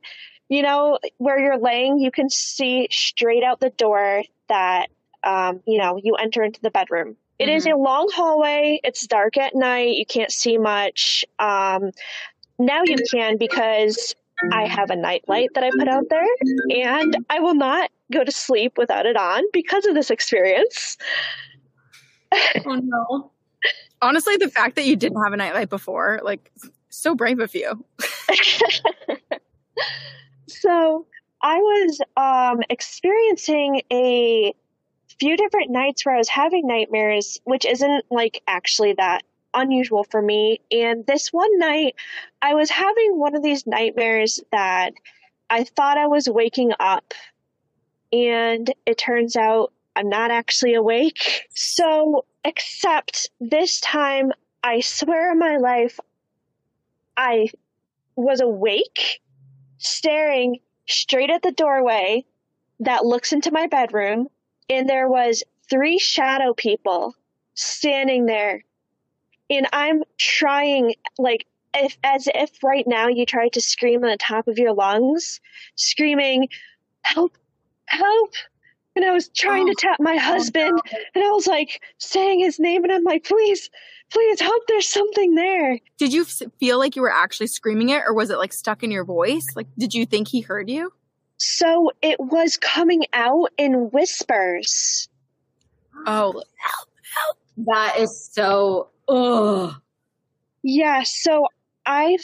S7: you know where you're laying, you can see straight out the door that um you know you enter into the bedroom. It is a long hallway. It's dark at night. You can't see much. Um, now you can because I have a night light that I put out there, and I will not go to sleep without it on because of this experience.
S4: Oh no.
S2: Honestly, the fact that you didn't have a nightlight before, like, so brave of you. <laughs>
S7: so I was um, experiencing a few different nights where I was having nightmares, which isn't like actually that unusual for me. And this one night, I was having one of these nightmares that I thought I was waking up and it turns out I'm not actually awake. So, except this time, I swear on my life, I was awake, staring straight at the doorway that looks into my bedroom, and there was three shadow people standing there. And I'm trying like if as if right now you tried to scream on the top of your lungs, screaming, Help, help. And I was trying to oh, tap my oh, husband and I was like saying his name and I'm like, please, please help, there's something there.
S2: Did you f- feel like you were actually screaming it or was it like stuck in your voice? Like, did you think he heard you?
S7: So it was coming out in whispers.
S2: Oh,
S4: That is so. Ugh.
S7: Yeah, so I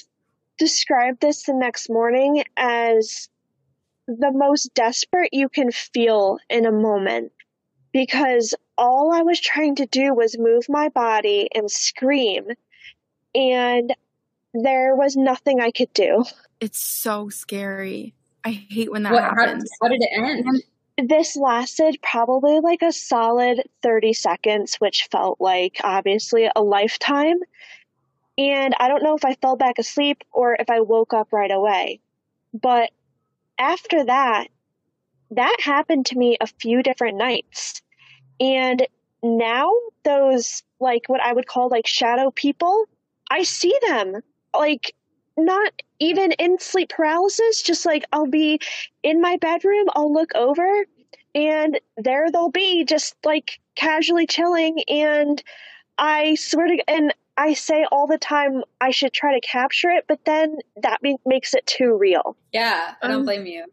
S7: described this the next morning as the most desperate you can feel in a moment because all I was trying to do was move my body and scream, and there was nothing I could do.
S2: it's so scary. I hate when that
S4: What, how,
S2: happens.
S4: how did it end?
S7: This lasted probably like a solid 30 seconds, which felt like obviously a lifetime. And I don't know if I fell back asleep or if I woke up right away. But after that, that happened to me a few different nights. And now those, like what I would call like shadow people, I see them. Like, not even in sleep paralysis, just like I'll be in my bedroom, I'll look over, and there they'll be just like casually chilling. And I swear to, and I say all the time I should try to capture it, but then that be- makes it too real.
S4: Yeah, I don't
S2: Um,
S4: blame you.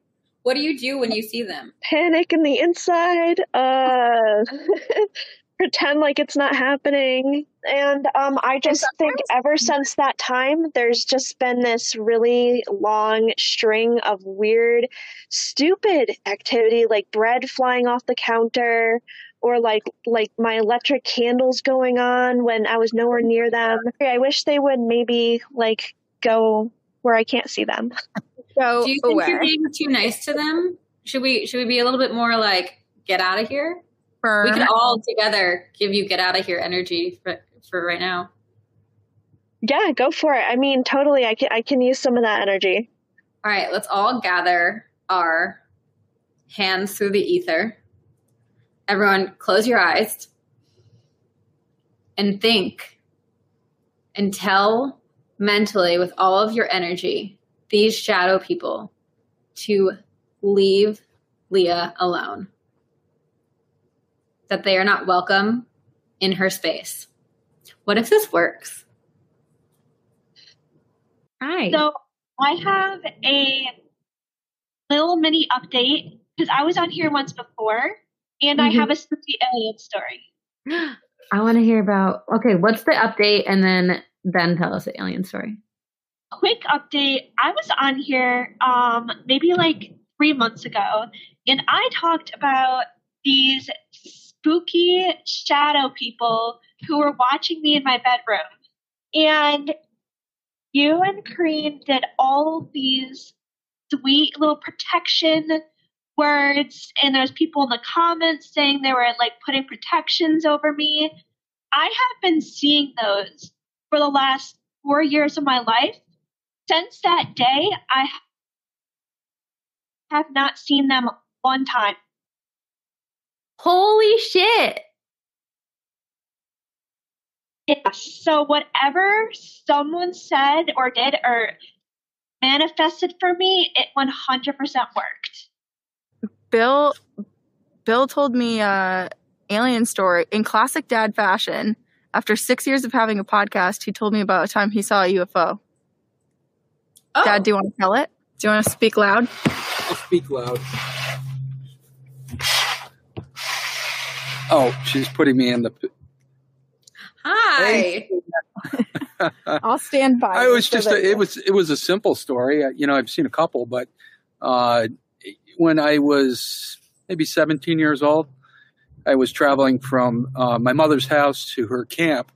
S4: What do you do when you see them?
S7: Panic in the inside, uh, <laughs> pretend like it's not happening. And um, I just think ever since that time, there's just been this really long string of weird, stupid activity, like bread flying off the counter, or like like my electric candles going on when I was nowhere near them. I wish they would maybe like go where I can't see them.
S2: So
S4: Do you think you're being too nice to them? Should we should we be a little bit more like get out of here?
S2: Firm.
S4: We could all together give you get out of here energy for, for right now.
S7: Yeah, go for it. I mean, totally. I can I can use some of that energy.
S4: All right, let's all gather our hands through the ether. Everyone, close your eyes and think and tell mentally with all of your energy these shadow people to leave Leah alone. That they are not welcome in her space. What if this works?
S1: Hi.
S8: So I have a little mini update because I was on here once before, and I
S1: Mhm.
S8: have a spooky alien story. <gasps>
S1: I want to hear about. Okay, what's the update, and then then tell us the alien story.
S8: Quick update: I was on here um, maybe like three months ago, and I talked about these spooky shadow people who were watching me in my bedroom, and you and Corinne did all these sweet little protection words and there's people in the comments saying they were like putting protections over me. I have been seeing those for the last four years of my life. Since that day, I have not seen them one time.
S1: Holy shit!
S8: Yeah. So whatever someone said or did or manifested for me, it 100% worked.
S2: Bill Bill told me a alien story in classic dad fashion. After six years of having a podcast, he told me about a time he saw a UFO.
S4: Oh,
S2: Dad, do you want to tell it? Do you want to speak loud?
S5: I'll speak loud. Oh, she's putting me in the.
S4: hi. <laughs>
S2: I'll stand by.
S5: I was just. A, it was. It was a simple story. Uh, You know, I've seen a couple, but uh, when I was maybe 17 years old, I was traveling from uh, my mother's house to her camp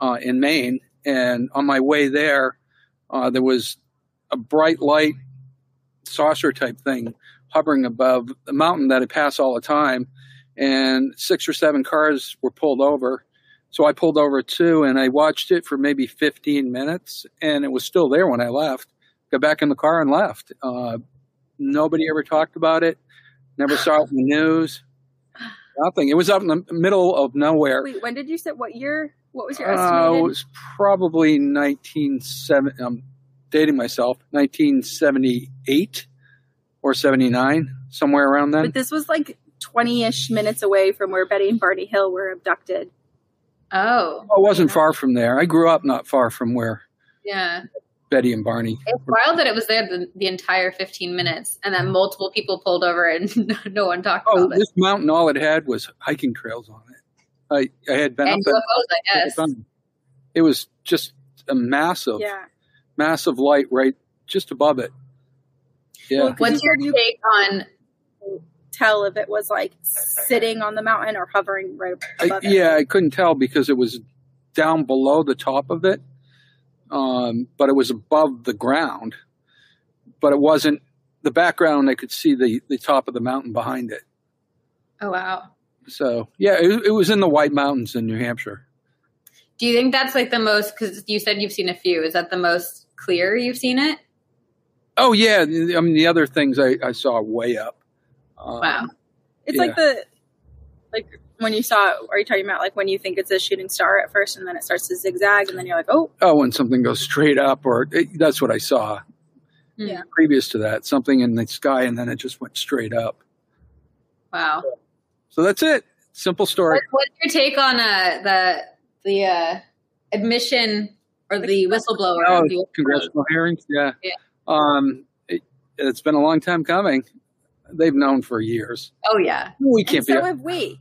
S5: uh, in Maine, and on my way there, uh, there was a bright light saucer type thing hovering above the mountain that I pass all the time, and six or seven cars were pulled over. So I pulled over too, and I watched it for maybe 15 minutes, and it was still there when I left. Got back in the car and left. Uh, nobody ever talked about it. Never saw it in the news. Nothing. It was up in the middle of nowhere.
S2: Wait, when did you say what year? What was your
S5: Uh,
S2: estimated?
S5: it was probably 1970. I'm dating myself. 1978 or 79, somewhere around then.
S2: but this was like 20-ish minutes away from where Betty and Barney Hill were abducted.
S4: Oh,
S5: I wasn't far from there. I grew up not far from where
S4: yeah.
S5: Betty and Barney.
S4: It's wild that it was there the, the entire 15 minutes and that multiple people pulled over and <laughs> no one talked
S5: Oh,
S4: about it.
S5: this mountain, all it had was hiking trails on it. I, I had been
S4: And
S5: up
S4: UFOs,
S5: it.
S4: I guess.
S5: It was just a massive,
S2: Yeah.
S5: massive light right just above it. Yeah.
S4: What's your take on
S2: Tell if it was like sitting on the mountain or hovering right
S5: I,
S2: above it.
S5: yeah, I couldn't tell because it was down below the top of it, um, but it was above the ground. But it wasn't the background. I could see the the top of the mountain behind it.
S4: Oh wow.
S5: So yeah, it, it was in the White Mountains in New Hampshire.
S4: Do you think that's like the most cuz you said you've seen a few. Is that the most clear you've seen it?
S5: Oh yeah, I mean the other things I, I saw way up. Um,
S4: Wow.
S2: It's
S5: Yeah.
S2: like the like when you saw are you talking about like when you think it's a shooting star at first and then it starts to zigzag and then you're like, oh,
S5: Oh, when something goes straight up, or it, that's what I saw.
S2: Yeah.
S5: Previous to that, something in the sky, and then it just went straight up.
S4: Wow.
S5: So that's it. Simple story.
S4: What, what's your take on uh, the the uh, admission or the whistleblower?
S5: Oh,
S4: the-
S5: congressional hearings. Yeah.
S4: Yeah.
S5: Um, it, it's been a long time coming. They've known for years.
S4: Oh yeah.
S5: We can't be.
S2: so
S5: be.
S2: have we.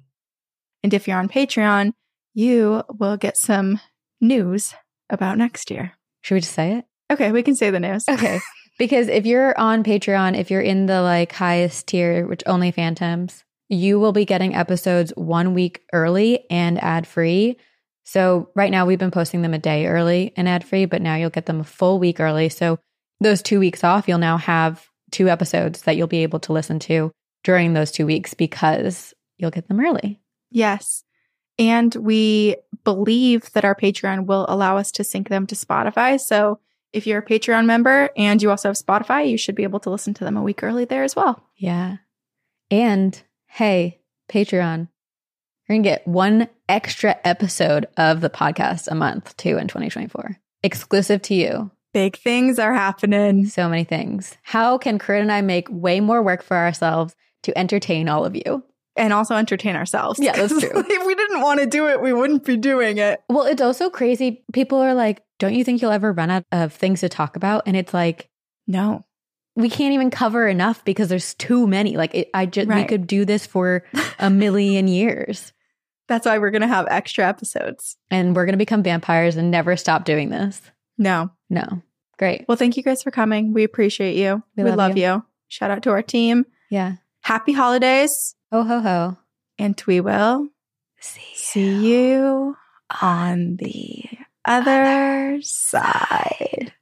S2: And if you're on Patreon, you will get some news about next year.
S1: Should we just say it?
S2: Okay, we can say the news.
S1: Okay. because if you're on Patreon, if you're in the like highest tier, which only phantoms, you will be getting episodes one week early and ad free. So right now we've been posting them a day early and ad free, but now you'll get them a full week early. So those two weeks off, you'll now have two episodes that you'll be able to listen to during those two weeks because you'll get them early.
S2: Yes. And we believe that our Patreon will allow us to sync them to Spotify. So if you're a Patreon member and you also have Spotify, you should be able to listen to them a week early there as well.
S1: Yeah. And hey, Patreon, you're going to get one extra episode of the podcast a month too in 2024, exclusive to you.
S2: Big things are happening.
S1: So many things. How can Corinne and I make way more work for ourselves to entertain all of you?
S2: And also entertain ourselves.
S1: Yeah, that's <laughs> true.
S2: if we didn't want to do it, we wouldn't be doing it.
S1: Well, it's also crazy. People are like, don't you think you'll ever run out of things to talk about? And it's like,
S2: No.
S1: we can't even cover enough because there's too many. Like, it, I just, we could do this for <laughs> a million years.
S2: That's why we're going to have extra episodes.
S1: And we're going to become vampires and never stop doing this.
S2: No.
S1: No. Great.
S2: Well, thank you guys for coming. We appreciate you.
S1: We
S2: We,
S1: love
S2: love,
S1: you.
S2: you. Shout out to our team.
S1: Yeah.
S2: Happy holidays.
S1: Oh ho, ho.
S2: And we will
S1: See
S2: see you on the other side.